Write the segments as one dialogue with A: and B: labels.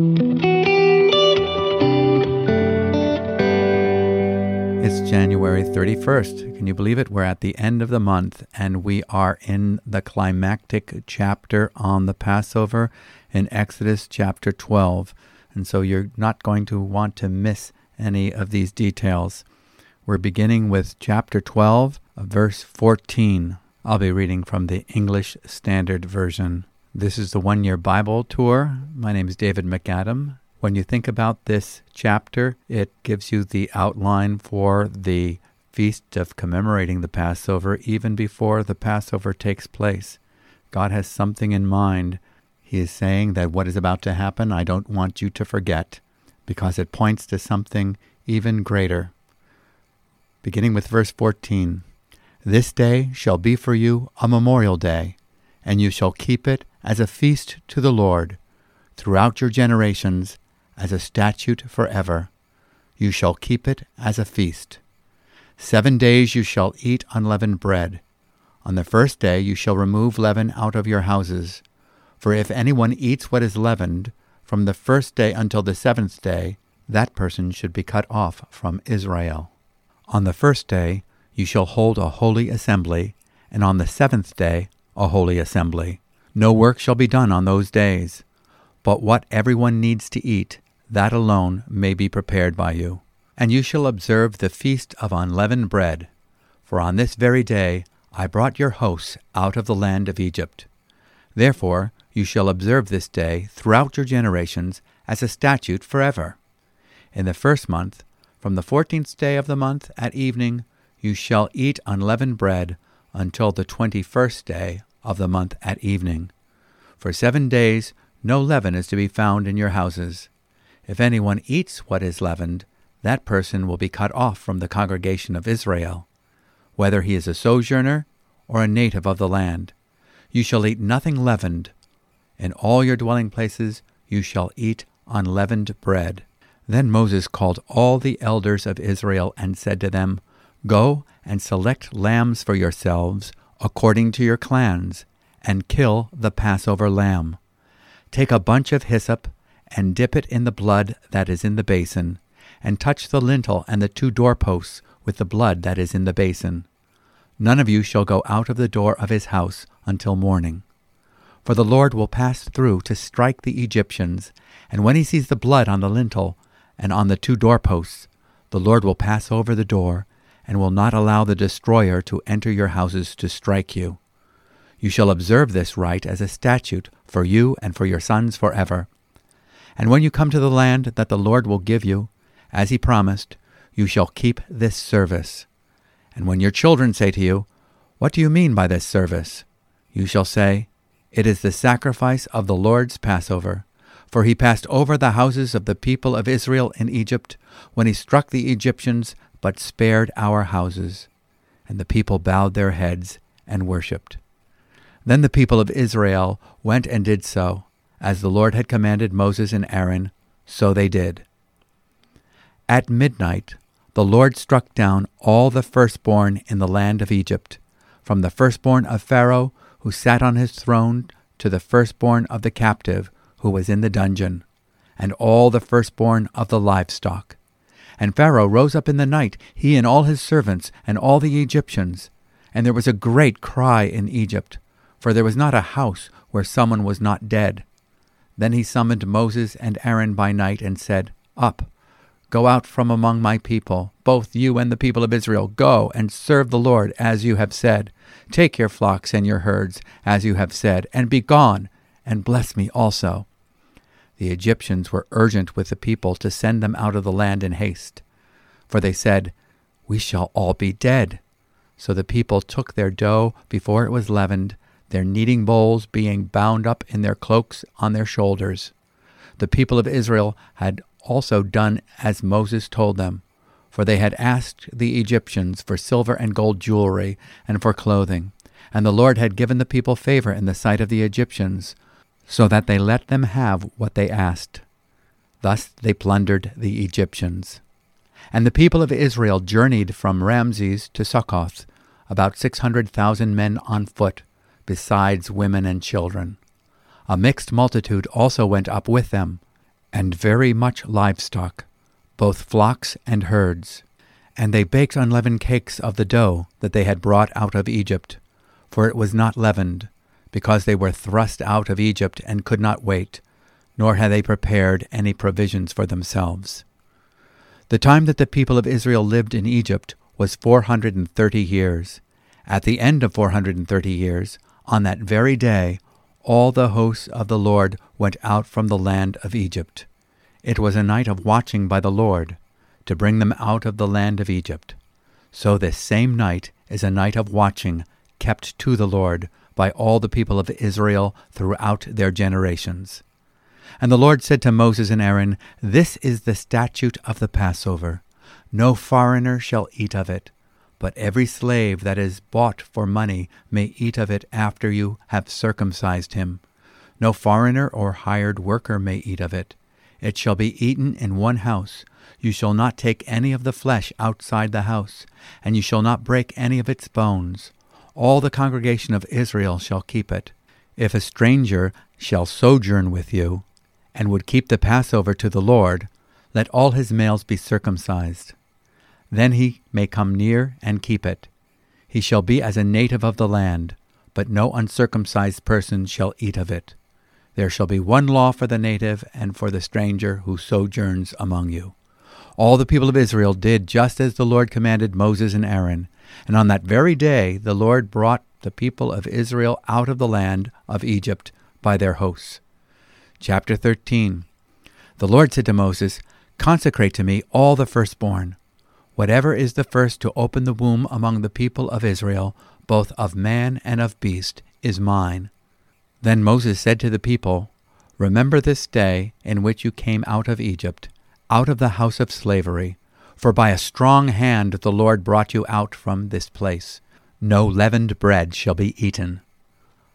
A: It's January 31st. Can you believe it? We're at the end of the month and we are in the climactic chapter on the Passover in Exodus chapter 12. And so you're not going to want to miss any of these details. We're beginning with chapter 12, verse 14. I'll be reading from the English Standard Version. This is the one year Bible tour. My name is David MacAdam. When you think about this chapter, it gives you the outline for the feast of commemorating the Passover even before the Passover takes place. God has something in mind. He is saying that what is about to happen, I don't want you to forget, because it points to something even greater. Beginning with verse 14 This day shall be for you a memorial day, and you shall keep it as a feast to the Lord throughout your generations as a statute forever. You shall keep it as a feast. Seven days you shall eat unleavened bread. On the first day you shall remove leaven out of your houses. For if anyone eats what is leavened, from the first day until the seventh day, that person should be cut off from Israel. On the first day you shall hold a holy assembly, and on the seventh day a holy assembly. No work shall be done on those days, but what everyone needs to eat, that alone may be prepared by you. And you shall observe the feast of unleavened bread, for on this very day I brought your hosts out of the land of Egypt. Therefore you shall observe this day throughout your generations as a statute forever. In the first month, from the fourteenth day of the month at evening, you shall eat unleavened bread until the twenty first day of the month at evening. For seven days no leaven is to be found in your houses. If anyone eats what is leavened, that person will be cut off from the congregation of Israel, whether he is a sojourner or a native of the land. You shall eat nothing leavened. In all your dwelling places you shall eat unleavened bread. Then Moses called all the elders of Israel and said to them, Go and select lambs for yourselves according to your clans, and kill the Passover lamb. Take a bunch of hyssop and dip it in the blood that is in the basin, and touch the lintel and the two doorposts with the blood that is in the basin. None of you shall go out of the door of his house until morning. For the Lord will pass through to strike the Egyptians, and when he sees the blood on the lintel and on the two doorposts, the Lord will pass over the door, and will not allow the destroyer to enter your houses to strike you. You shall observe this rite as a statute for you and for your sons forever and when you come to the land that the Lord will give you, as he promised, you shall keep this service. And when your children say to you, What do you mean by this service? You shall say, It is the sacrifice of the Lord's Passover. For he passed over the houses of the people of Israel in Egypt when he struck the Egyptians, but spared our houses. And the people bowed their heads and worshipped. Then the people of Israel went and did so as the Lord had commanded Moses and Aaron, so they did. At midnight, the Lord struck down all the firstborn in the land of Egypt, from the firstborn of Pharaoh, who sat on his throne, to the firstborn of the captive, who was in the dungeon, and all the firstborn of the livestock. And Pharaoh rose up in the night, he and all his servants, and all the Egyptians. And there was a great cry in Egypt, for there was not a house where someone was not dead. Then he summoned Moses and Aaron by night and said, Up, go out from among my people, both you and the people of Israel. Go and serve the Lord as you have said. Take your flocks and your herds as you have said, and be gone, and bless me also. The Egyptians were urgent with the people to send them out of the land in haste. For they said, We shall all be dead. So the people took their dough before it was leavened their kneading bowls being bound up in their cloaks on their shoulders. The people of Israel had also done as Moses told them, for they had asked the Egyptians for silver and gold jewelry and for clothing, and the Lord had given the people favor in the sight of the Egyptians, so that they let them have what they asked. Thus they plundered the Egyptians. And the people of Israel journeyed from Ramses to Succoth, about six hundred thousand men on foot, besides women and children. A mixed multitude also went up with them, and very much livestock, both flocks and herds. And they baked unleavened cakes of the dough that they had brought out of Egypt, for it was not leavened, because they were thrust out of Egypt and could not wait, nor had they prepared any provisions for themselves. The time that the people of Israel lived in Egypt was four hundred and thirty years. At the end of four hundred and thirty years, on that very day, all the hosts of the Lord went out from the land of Egypt. It was a night of watching by the Lord, to bring them out of the land of Egypt. So this same night is a night of watching kept to the Lord by all the people of Israel throughout their generations. And the Lord said to Moses and Aaron, This is the statute of the Passover. No foreigner shall eat of it, but every slave that is bought for money may eat of it after you have circumcised him. No foreigner or hired worker may eat of it. It shall be eaten in one house. You shall not take any of the flesh outside the house, and you shall not break any of its bones. All the congregation of Israel shall keep it. If a stranger shall sojourn with you, and would keep the Passover to the Lord, let all his males be circumcised. Then he may come near and keep it. He shall be as a native of the land, but no uncircumcised person shall eat of it. There shall be one law for the native and for the stranger who sojourns among you. All the people of Israel did just as the Lord commanded Moses and Aaron. And on that very day the Lord brought the people of Israel out of the land of Egypt by their hosts. Chapter 13 The Lord said to Moses, Consecrate to me all the firstborn. Whatever is the first to open the womb among the people of Israel, both of man and of beast, is mine. Then Moses said to the people, Remember this day in which you came out of Egypt, out of the house of slavery, for by a strong hand the Lord brought you out from this place. No leavened bread shall be eaten.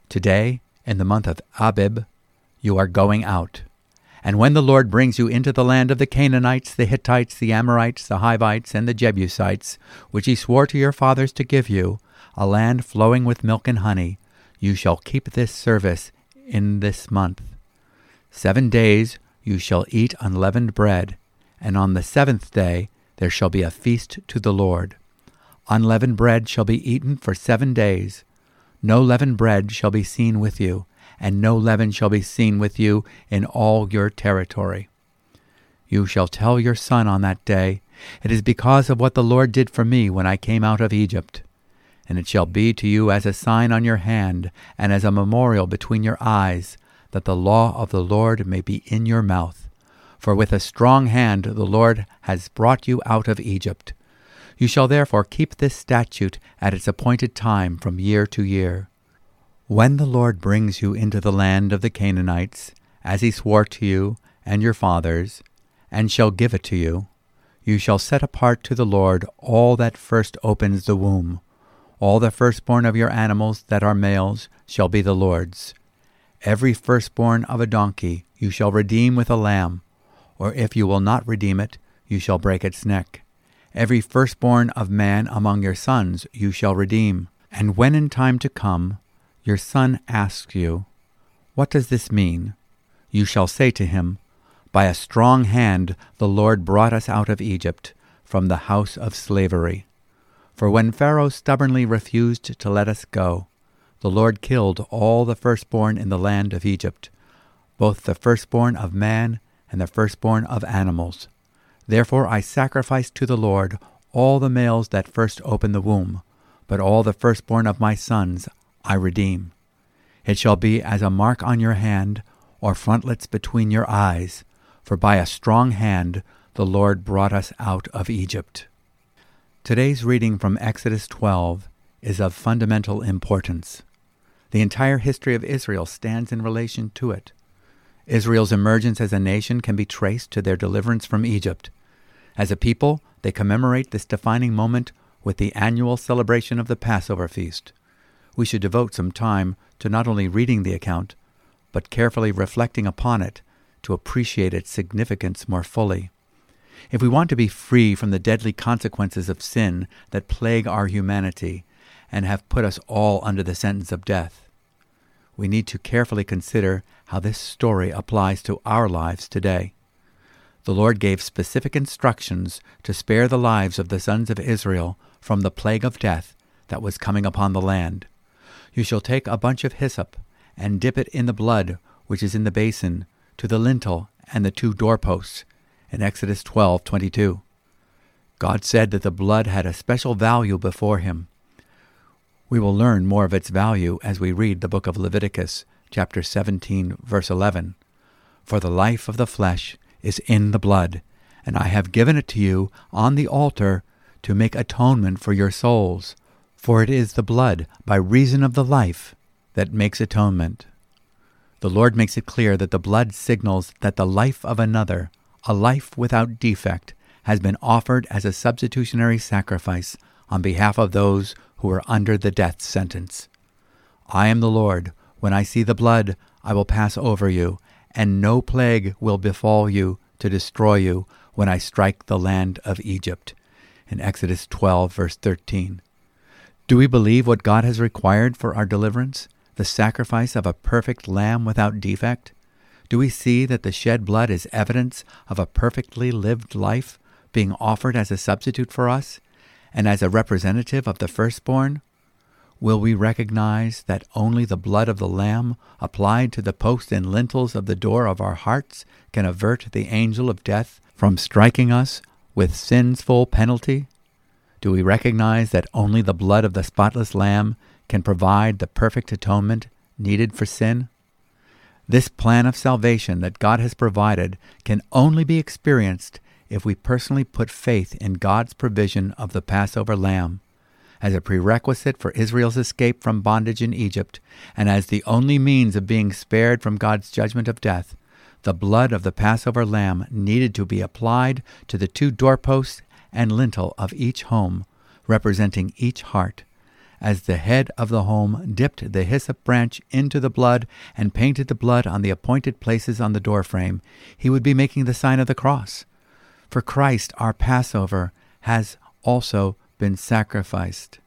A: Today, in the month of Abib, you are going out. And when the Lord brings you into the land of the Canaanites, the Hittites, the Amorites, the Hivites, and the Jebusites, which he swore to your fathers to give you, a land flowing with milk and honey, you shall keep this service in this month. Seven days you shall eat unleavened bread, and on the seventh day there shall be a feast to the Lord. Unleavened bread shall be eaten for seven days. No leavened bread shall be seen with you, and no leaven shall be seen with you in all your territory. You shall tell your son on that day, It is because of what the Lord did for me when I came out of Egypt and it shall be to you as a sign on your hand, and as a memorial between your eyes, that the law of the Lord may be in your mouth. For with a strong hand the Lord has brought you out of Egypt. You shall therefore keep this statute at its appointed time from year to year. When the Lord brings you into the land of the Canaanites, as he swore to you and your fathers, and shall give it to you, you shall set apart to the Lord all that first opens the womb all the firstborn of your animals that are males shall be the Lord's. Every firstborn of a donkey you shall redeem with a lamb, or if you will not redeem it, you shall break its neck. Every firstborn of man among your sons you shall redeem. And when in time to come your son asks you, What does this mean? You shall say to him, By a strong hand the Lord brought us out of Egypt, from the house of slavery. For when Pharaoh stubbornly refused to let us go, the Lord killed all the firstborn in the land of Egypt, both the firstborn of man and the firstborn of animals. Therefore I sacrifice to the Lord all the males that first open the womb, but all the firstborn of my sons I redeem. It shall be as a mark on your hand, or frontlets between your eyes, for by a strong hand the Lord brought us out of Egypt. Today's reading from Exodus 12 is of fundamental importance. The entire history of Israel stands in relation to it. Israel's emergence as a nation can be traced to their deliverance from Egypt. As a people, they commemorate this defining moment with the annual celebration of the Passover feast. We should devote some time to not only reading the account, but carefully reflecting upon it to appreciate its significance more fully. If we want to be free from the deadly consequences of sin that plague our humanity and have put us all under the sentence of death, we need to carefully consider how this story applies to our lives today. the Lord gave specific instructions to spare the lives of the sons of Israel from the plague of death that was coming upon the land. You shall take a bunch of hyssop and dip it in the blood which is in the basin to the lintel and the two doorposts. In Exodus 12:22. God said that the blood had a special value before him. We will learn more of its value as we read the book of Leviticus, chapter 17, verse 11. For the life of the flesh is in the blood, and I have given it to you on the altar to make atonement for your souls. For it is the blood, by reason of the life, that makes atonement. The Lord makes it clear that the blood signals that the life of another, a life without defect, has been offered as a substitutionary sacrifice on behalf of those who are under the death sentence. I am the Lord. When I see the blood, I will pass over you, and no plague will befall you to destroy you when I strike the land of Egypt. In Exodus 12, verse 13. Do we believe what God has required for our deliverance? The sacrifice of a perfect lamb without defect? Do we see that the shed blood is evidence of a perfectly lived life being offered as a substitute for us and as a representative of the firstborn? Will we recognize that only the blood of the Lamb applied to the posts and lintels of the door of our hearts can avert the angel of death from striking us with sin's full penalty? Do we recognize that only the blood of the spotless Lamb can provide the perfect atonement needed for sin? This plan of salvation that God has provided can only be experienced if we personally put faith in God's provision of the Passover lamb as a prerequisite for Israel's escape from bondage in Egypt, and as the only means of being spared from God's judgment of death, the blood of the Passover lamb needed to be applied to the two doorposts and lintel of each home, representing each heart. As the head of the home dipped the hyssop branch into the blood and painted the blood on the appointed places on the doorframe, he would be making the sign of the cross. For Christ, our Passover, has also been sacrificed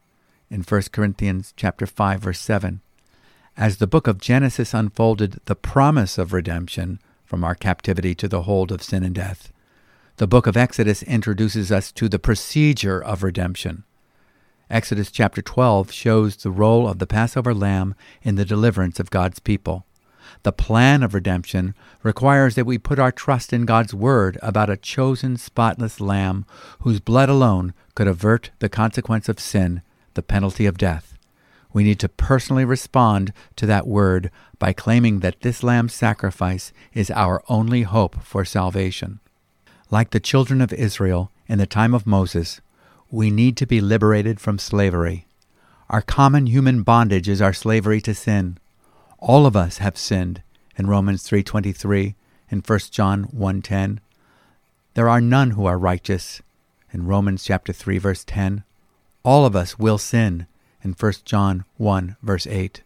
A: in 1 Corinthians chapter 5 verse 7. As the book of Genesis unfolded the promise of redemption from our captivity to the hold of sin and death, the book of Exodus introduces us to the procedure of redemption. Exodus chapter 12 shows the role of the Passover lamb in the deliverance of God's people. The plan of redemption requires that we put our trust in God's word about a chosen spotless lamb whose blood alone could avert the consequence of sin, the penalty of death. We need to personally respond to that word by claiming that this lamb's sacrifice is our only hope for salvation. Like the children of Israel in the time of Moses, we need to be liberated from slavery. Our common human bondage is our slavery to sin. All of us have sinned in Romans 3:23 in 1 John 1:10. There are none who are righteous in Romans chapter 3 verse 10. All of us will sin in 1 John 1 verse 8.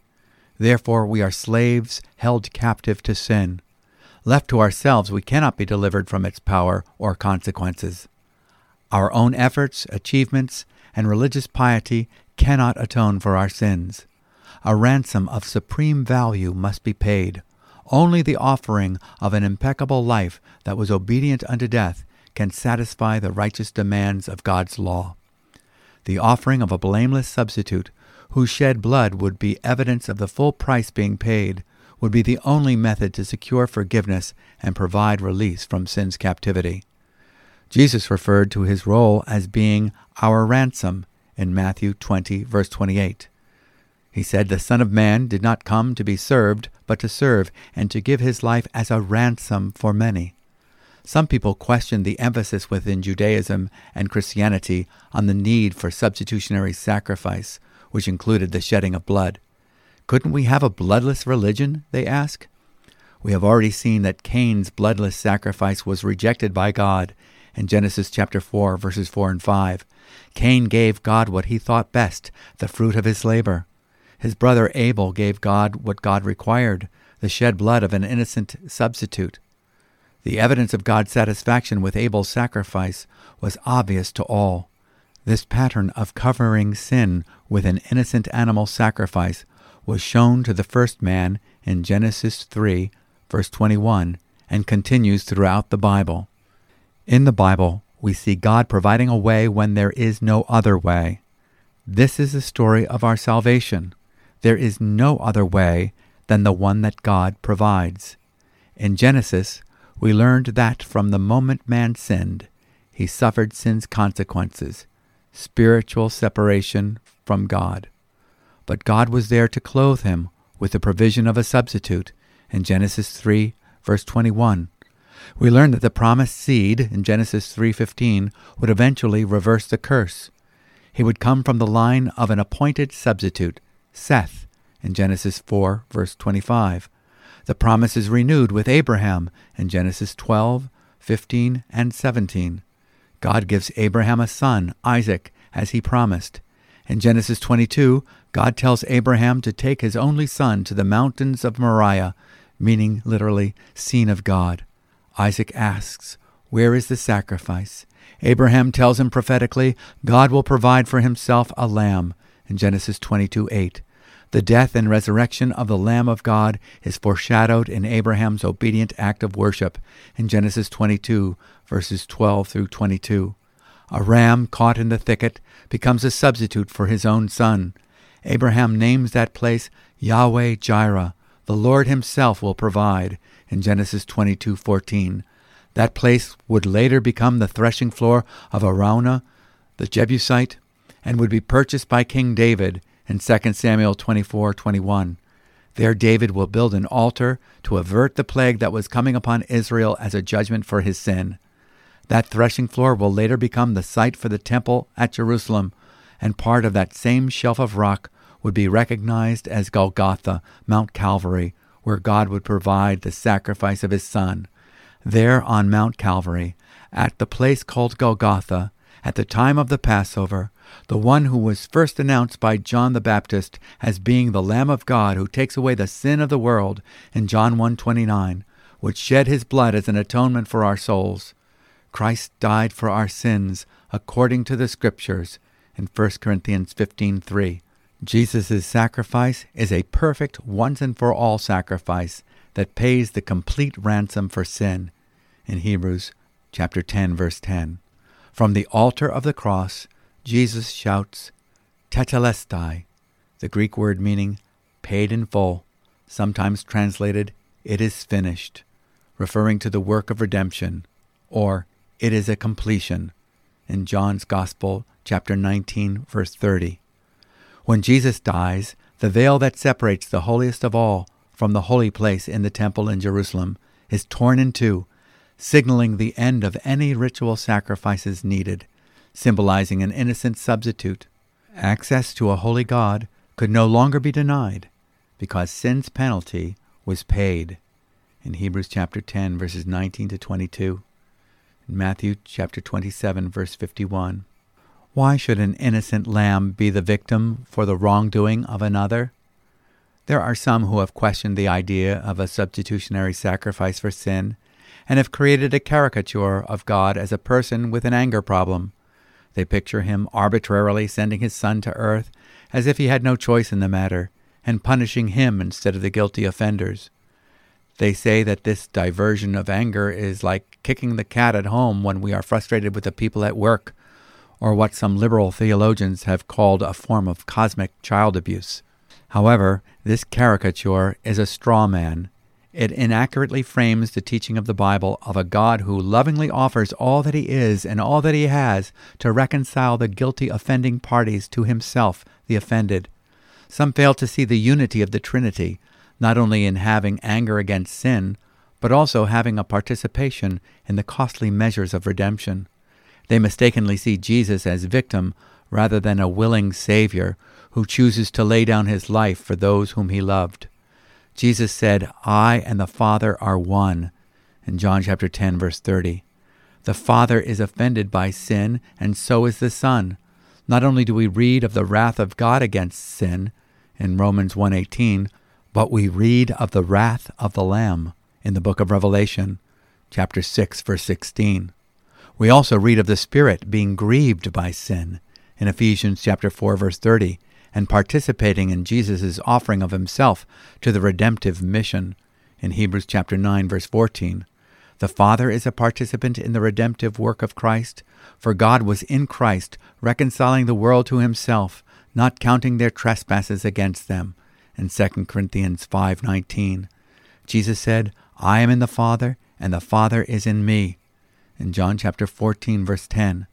A: Therefore we are slaves held captive to sin. Left to ourselves, we cannot be delivered from its power or consequences. Our own efforts, achievements, and religious piety cannot atone for our sins a ransom of supreme value must be paid. Only the offering of an impeccable life that was obedient unto death can satisfy the righteous demands of God's law. The offering of a blameless substitute, whose shed blood would be evidence of the full price being paid, would be the only method to secure forgiveness and provide release from sin's captivity. Jesus referred to his role as being our ransom in Matthew 20, verse 28. He said, The Son of Man did not come to be served, but to serve, and to give his life as a ransom for many. Some people question the emphasis within Judaism and Christianity on the need for substitutionary sacrifice, which included the shedding of blood. Couldn't we have a bloodless religion? They ask. We have already seen that Cain's bloodless sacrifice was rejected by God in Genesis chapter 4 verses 4 and 5. Cain gave God what he thought best, the fruit of his labor. His brother Abel gave God what God required the shed blood of an innocent substitute. The evidence of God's satisfaction with Abel's sacrifice was obvious to all. This pattern of covering sin with an innocent animal sacrifice was shown to the first man in Genesis 3, verse 21, and continues throughout the Bible. In the Bible, we see God providing a way when there is no other way. This is the story of our salvation. There is no other way than the one that God provides. In Genesis, we learned that from the moment man sinned, he suffered sin's consequences, spiritual separation from God. But God was there to clothe him with the provision of a substitute in Genesis 3, verse 21. We learn that the promised seed in Genesis 3:15 would eventually reverse the curse. He would come from the line of an appointed substitute, Seth, in Genesis 4 verse 25. The promise is renewed with Abraham in Genesis 12, 15, and 17. God gives Abraham a son, Isaac, as he promised. In Genesis 22, God tells Abraham to take his only son to the mountains of Moriah, meaning literally, seen of God. Isaac asks, Where is the sacrifice? Abraham tells him prophetically, God will provide for himself a lamb in Genesis 22 8. The death and resurrection of the Lamb of God is foreshadowed in Abraham's obedient act of worship in Genesis 22, verses 12 through 22. A ram caught in the thicket becomes a substitute for his own son. Abraham names that place Yahweh Jireh. The Lord himself will provide in Genesis 22:14. That place would later become the threshing floor of Araunah, the Jebusite, and would be purchased by King David in 2 Samuel 24:21. There David will build an altar to avert the plague that was coming upon Israel as a judgment for his sin. That threshing floor will later become the site for the temple at Jerusalem, and part of that same shelf of rock would be recognized as Golgotha, Mount Calvary, where God would provide the sacrifice of his Son. There on Mount Calvary, at the place called Golgotha, at the time of the Passover, the one who was first announced by John the Baptist as being the Lamb of God who takes away the sin of the world in John 1:29, would shed his blood as an atonement for our souls. Christ died for our sins according to the scriptures in 1 Corinthians 15:3. Jesus' sacrifice is a perfect once and for all sacrifice that pays the complete ransom for sin in Hebrews chapter 10 verse 10. From the altar of the cross, Jesus shouts, Tetelestai, the Greek word meaning paid in full, sometimes translated, it is finished, referring to the work of redemption, or it is a completion, in John's Gospel, chapter 19, verse 30. When Jesus dies, the veil that separates the holiest of all from the holy place in the temple in Jerusalem is torn in two, signaling the end of any ritual sacrifices needed symbolizing an innocent substitute. Access to a holy God could no longer be denied because sin's penalty was paid. In Hebrews chapter 10 verses 19 to 22, in Matthew chapter 27 verse 51. Why should an innocent lamb be the victim for the wrongdoing of another? There are some who have questioned the idea of a substitutionary sacrifice for sin and have created a caricature of God as a person with an anger problem. They picture him arbitrarily sending his son to earth as if he had no choice in the matter, and punishing him instead of the guilty offenders. They say that this diversion of anger is like kicking the cat at home when we are frustrated with the people at work, or what some liberal theologians have called a form of cosmic child abuse. However, this caricature is a straw man it inaccurately frames the teaching of the Bible of a God who lovingly offers all that he is and all that he has to reconcile the guilty offending parties to himself, the offended. Some fail to see the unity of the Trinity, not only in having anger against sin, but also having a participation in the costly measures of redemption. They mistakenly see Jesus as victim rather than a willing Savior who chooses to lay down his life for those whom he loved. Jesus said, I and the Father are one, in John chapter 10, verse 30. The Father is offended by sin, and so is the Son. Not only do we read of the wrath of God against sin in Romans 1:18, but we read of the wrath of the Lamb in the book of Revelation, chapter 6, verse 16. We also read of the Spirit being grieved by sin in Ephesians chapter 4, verse 30, and participating in Jesus' offering of himself to the redemptive mission in Hebrews chapter 9 verse 14. The Father is a participant in the redemptive work of Christ, for God was in Christ, reconciling the world to himself, not counting their trespasses against them. In 2 Corinthians 5:19, Jesus said, "I am in the Father, and the Father is in me." In John chapter 14 verse 10.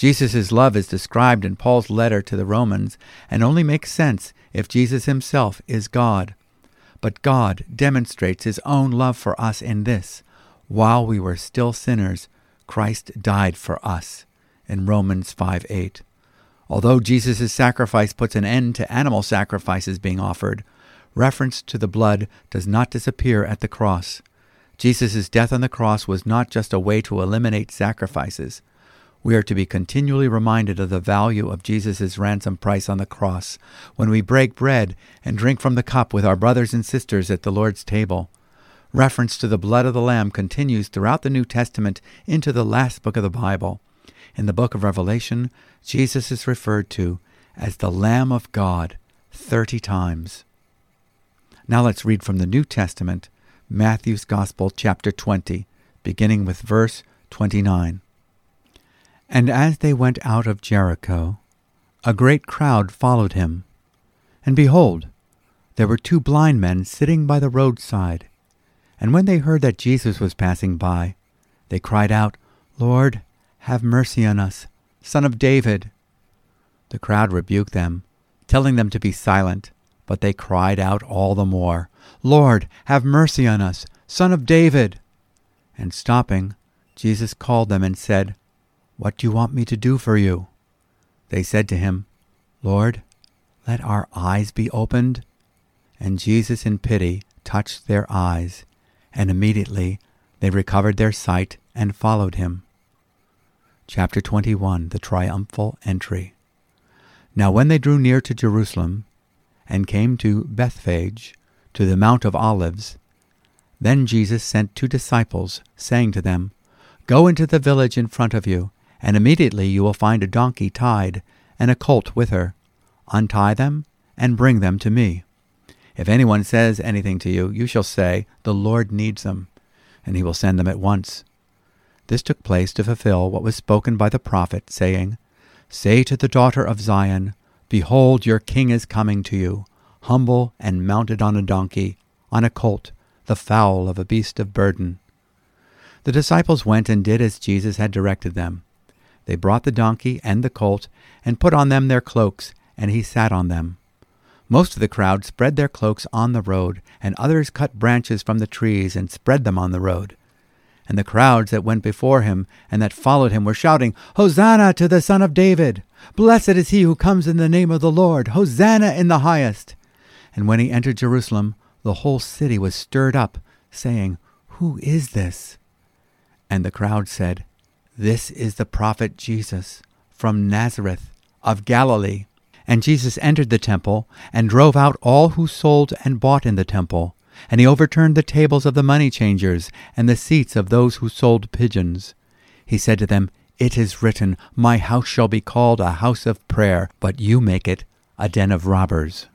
A: Jesus' love is described in Paul's letter to the Romans and only makes sense if Jesus himself is God. But God demonstrates his own love for us in this while we were still sinners, Christ died for us. In Romans 5 8. Although Jesus' sacrifice puts an end to animal sacrifices being offered, reference to the blood does not disappear at the cross. Jesus' death on the cross was not just a way to eliminate sacrifices. We are to be continually reminded of the value of Jesus' ransom price on the cross when we break bread and drink from the cup with our brothers and sisters at the Lord's table. Reference to the blood of the Lamb continues throughout the New Testament into the last book of the Bible. In the book of Revelation, Jesus is referred to as the Lamb of God 30 times. Now let's read from the New Testament, Matthew's Gospel, chapter 20, beginning with verse 29. And as they went out of Jericho, a great crowd followed him. And behold, there were two blind men sitting by the roadside. And when they heard that Jesus was passing by, they cried out, Lord, have mercy on us, Son of David. The crowd rebuked them, telling them to be silent, but they cried out all the more, Lord, have mercy on us, Son of David. And stopping, Jesus called them and said, What do you want me to do for you? They said to him, Lord, let our eyes be opened. And Jesus, in pity, touched their eyes and immediately they recovered their sight and followed him. Chapter 21 The Triumphal Entry. Now when they drew near to Jerusalem, and came to Bethphage, to the Mount of Olives, then Jesus sent two disciples, saying to them, Go into the village in front of you, and immediately you will find a donkey tied, and a colt with her. Untie them, and bring them to me. If anyone says anything to you, you shall say, The Lord needs them, and he will send them at once. This took place to fulfill what was spoken by the prophet, saying, Say to the daughter of Zion, Behold, your king is coming to you, humble and mounted on a donkey, on a colt, the foal of a beast of burden. The disciples went and did as Jesus had directed them. They brought the donkey and the colt, and put on them their cloaks, and he sat on them. Most of the crowd spread their cloaks on the road, and others cut branches from the trees and spread them on the road. And the crowds that went before him and that followed him were shouting, Hosanna to the Son of David! Blessed is he who comes in the name of the Lord! Hosanna in the highest! And when he entered Jerusalem, the whole city was stirred up, saying, Who is this? And the crowd said, This is the prophet Jesus from Nazareth of Galilee. And Jesus entered the temple, and drove out all who sold and bought in the temple. And he overturned the tables of the money changers, and the seats of those who sold pigeons. He said to them, It is written, My house shall be called a house of prayer, but you make it a den of robbers.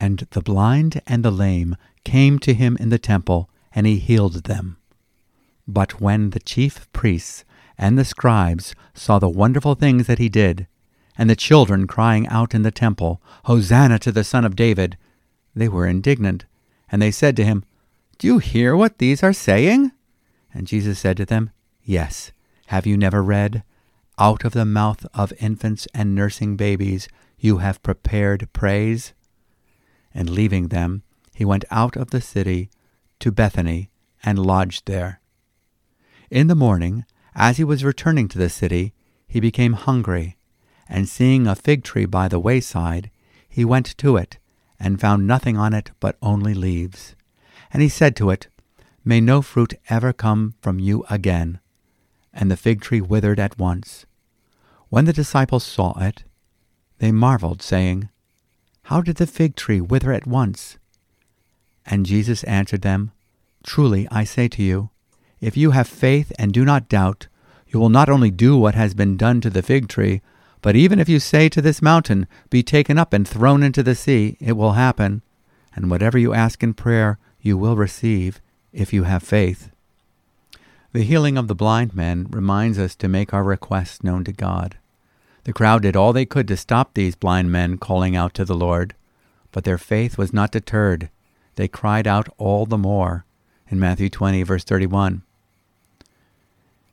A: And the blind and the lame came to him in the temple, and he healed them. But when the chief priests and the scribes saw the wonderful things that he did, and the children crying out in the temple, Hosanna to the Son of David, they were indignant, and they said to him, Do you hear what these are saying? And Jesus said to them, Yes. Have you never read, Out of the mouth of infants and nursing babies you have prepared praise? And leaving them, he went out of the city to Bethany and lodged there. In the morning, as he was returning to the city, he became hungry and seeing a fig tree by the wayside, he went to it, and found nothing on it but only leaves. And he said to it, May no fruit ever come from you again. And the fig tree withered at once. When the disciples saw it, they marveled, saying, How did the fig tree wither at once? And Jesus answered them, Truly I say to you, if you have faith and do not doubt, you will not only do what has been done to the fig tree, but even if you say to this mountain, Be taken up and thrown into the sea, it will happen. And whatever you ask in prayer, you will receive, if you have faith. The healing of the blind men reminds us to make our requests known to God. The crowd did all they could to stop these blind men calling out to the Lord, but their faith was not deterred. They cried out all the more. In Matthew 20, verse 31.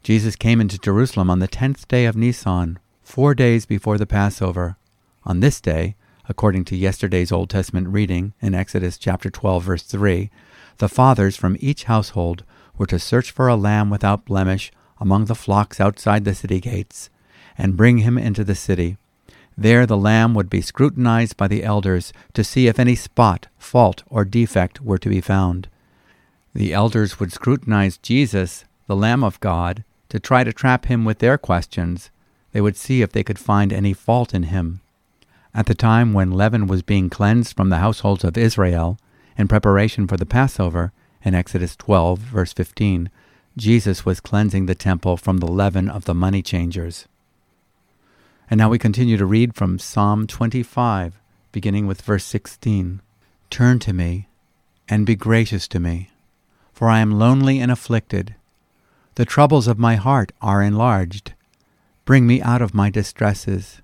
A: Jesus came into Jerusalem on the tenth day of Nisan, four days before the Passover. On this day, according to yesterday's Old Testament reading in Exodus chapter 12, verse 3, the fathers from each household were to search for a lamb without blemish among the flocks outside the city gates, and bring him into the city. There the lamb would be scrutinized by the elders to see if any spot, fault, or defect were to be found. The elders would scrutinize Jesus, the Lamb of God, to try to trap him with their questions. They would see if they could find any fault in him. At the time when leaven was being cleansed from the households of Israel, in preparation for the Passover, in Exodus 12, verse 15, Jesus was cleansing the temple from the leaven of the money changers. And now we continue to read from Psalm 25, beginning with verse 16. Turn to me and be gracious to me, for I am lonely and afflicted. The troubles of my heart are enlarged. Bring me out of my distresses.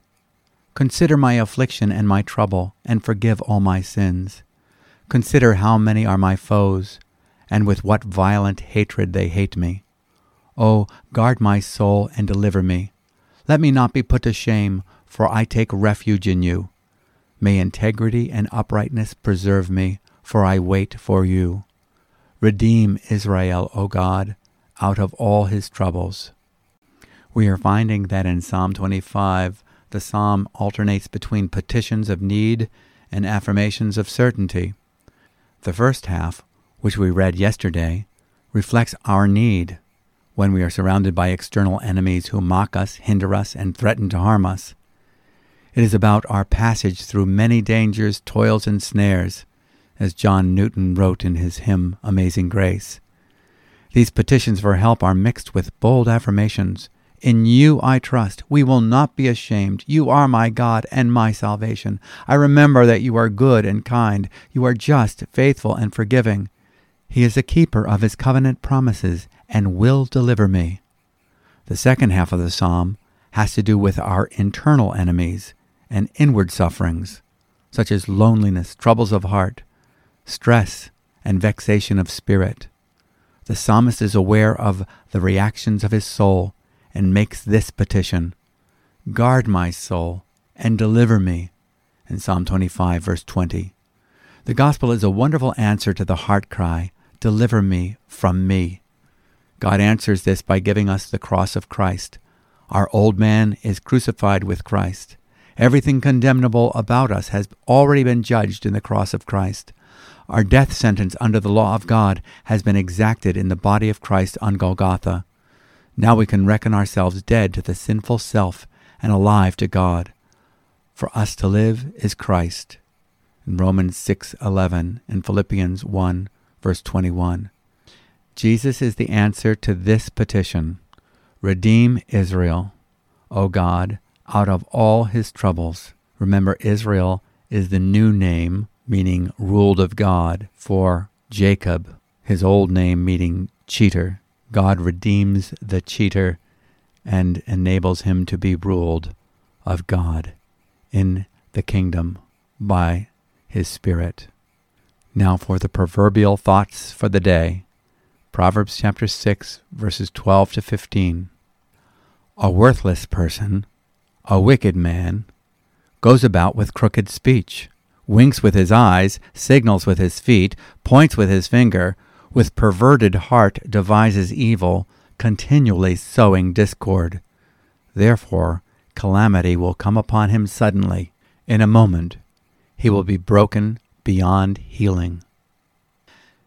A: Consider my affliction and my trouble, and forgive all my sins. Consider how many are my foes and with what violent hatred they hate me. O oh, guard my soul and deliver me. Let me not be put to shame, for I take refuge in you. May integrity and uprightness preserve me, for I wait for you. Redeem Israel, O God, out of all his troubles. We are finding that in Psalm 25, the psalm alternates between petitions of need and affirmations of certainty. The first half which we read yesterday, reflects our need when we are surrounded by external enemies who mock us, hinder us, and threaten to harm us. It is about our passage through many dangers, toils, and snares, as John Newton wrote in his hymn Amazing Grace. These petitions for help are mixed with bold affirmations. In you I trust. We will not be ashamed. You are my God and my salvation. I remember that you are good and kind. You are just, faithful, and forgiving. He is a keeper of his covenant promises and will deliver me. The second half of the psalm has to do with our internal enemies and inward sufferings, such as loneliness, troubles of heart, stress, and vexation of spirit. The psalmist is aware of the reactions of his soul and makes this petition Guard my soul and deliver me. In Psalm 25, verse 20. The gospel is a wonderful answer to the heart cry Deliver me from me. God answers this by giving us the cross of Christ. Our old man is crucified with Christ. Everything condemnable about us has already been judged in the cross of Christ. Our death sentence under the law of God has been exacted in the body of Christ on Golgotha. Now we can reckon ourselves dead to the sinful self and alive to God. For us to live is Christ. In Romans 6:11 and Philippians 1 verse 21. Jesus is the answer to this petition Redeem Israel, O God, out of all his troubles. Remember, Israel is the new name, meaning ruled of God, for Jacob, his old name meaning cheater. God redeems the cheater and enables him to be ruled of God in the kingdom by his Spirit. Now for the proverbial thoughts for the day. Proverbs chapter 6, verses 12 to 15. A worthless person, a wicked man, goes about with crooked speech, winks with his eyes, signals with his feet, points with his finger, with perverted heart devises evil, continually sowing discord. Therefore, calamity will come upon him suddenly, in a moment. He will be broken beyond healing.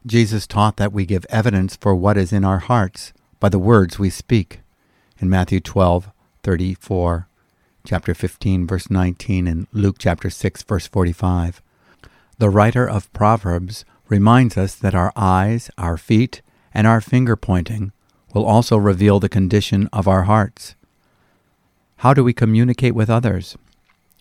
A: Jesus taught that we give evidence for what is in our hearts by the words we speak. In Matthew 12, 34, chapter 15, verse 19, and Luke chapter 6, verse 45. The writer of Proverbs reminds us that our eyes, our feet, and our finger pointing will also reveal the condition of our hearts. How do we communicate with others?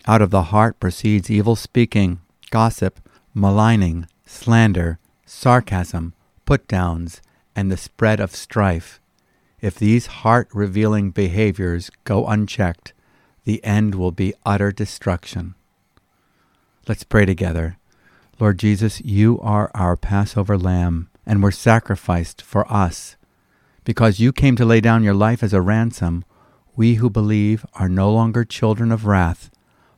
A: Out of the heart proceeds evil speaking, gossip, maligning, slander, sarcasm, put downs, and the spread of strife. If these heart revealing behaviors go unchecked, the end will be utter destruction. Let's pray together. Lord Jesus, you are our Passover lamb and were sacrificed for us. Because you came to lay down your life as a ransom, we who believe are no longer children of wrath,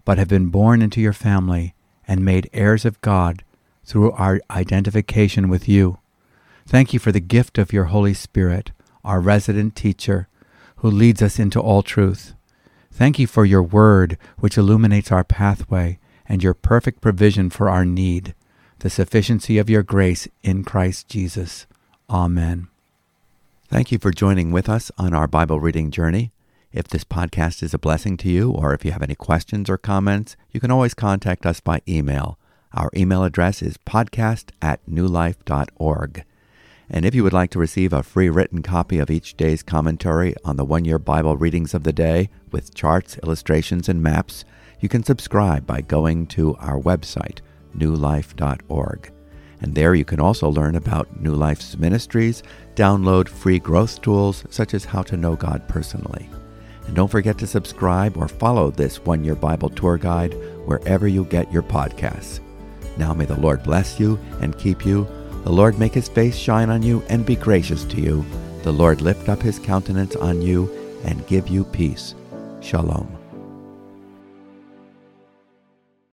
A: but have been born into your family and made heirs of God through our identification with you. Thank you for the gift of your Holy Spirit, our resident teacher, who leads us into all truth. Thank you for your word, which illuminates our pathway, and your perfect provision for our need, the sufficiency of your grace in Christ Jesus. Amen.
B: Thank you for joining with us on our Bible reading journey. If this podcast is a blessing to you, or if you have any questions or comments, you can always contact us by email. Our email address is podcast at newlife.org. And if you would like to receive a free written copy of each day's commentary on the one year Bible readings of the day with charts, illustrations, and maps, you can subscribe by going to our website, newlife.org. And there you can also learn about New Life's ministries, download free growth tools such as how to know God personally. And don't forget to subscribe or follow this one year Bible tour guide wherever you get your podcasts. Now may the Lord bless you and keep you. The Lord make his face shine on you and be gracious to you. The Lord lift up his countenance on you and give you peace. Shalom.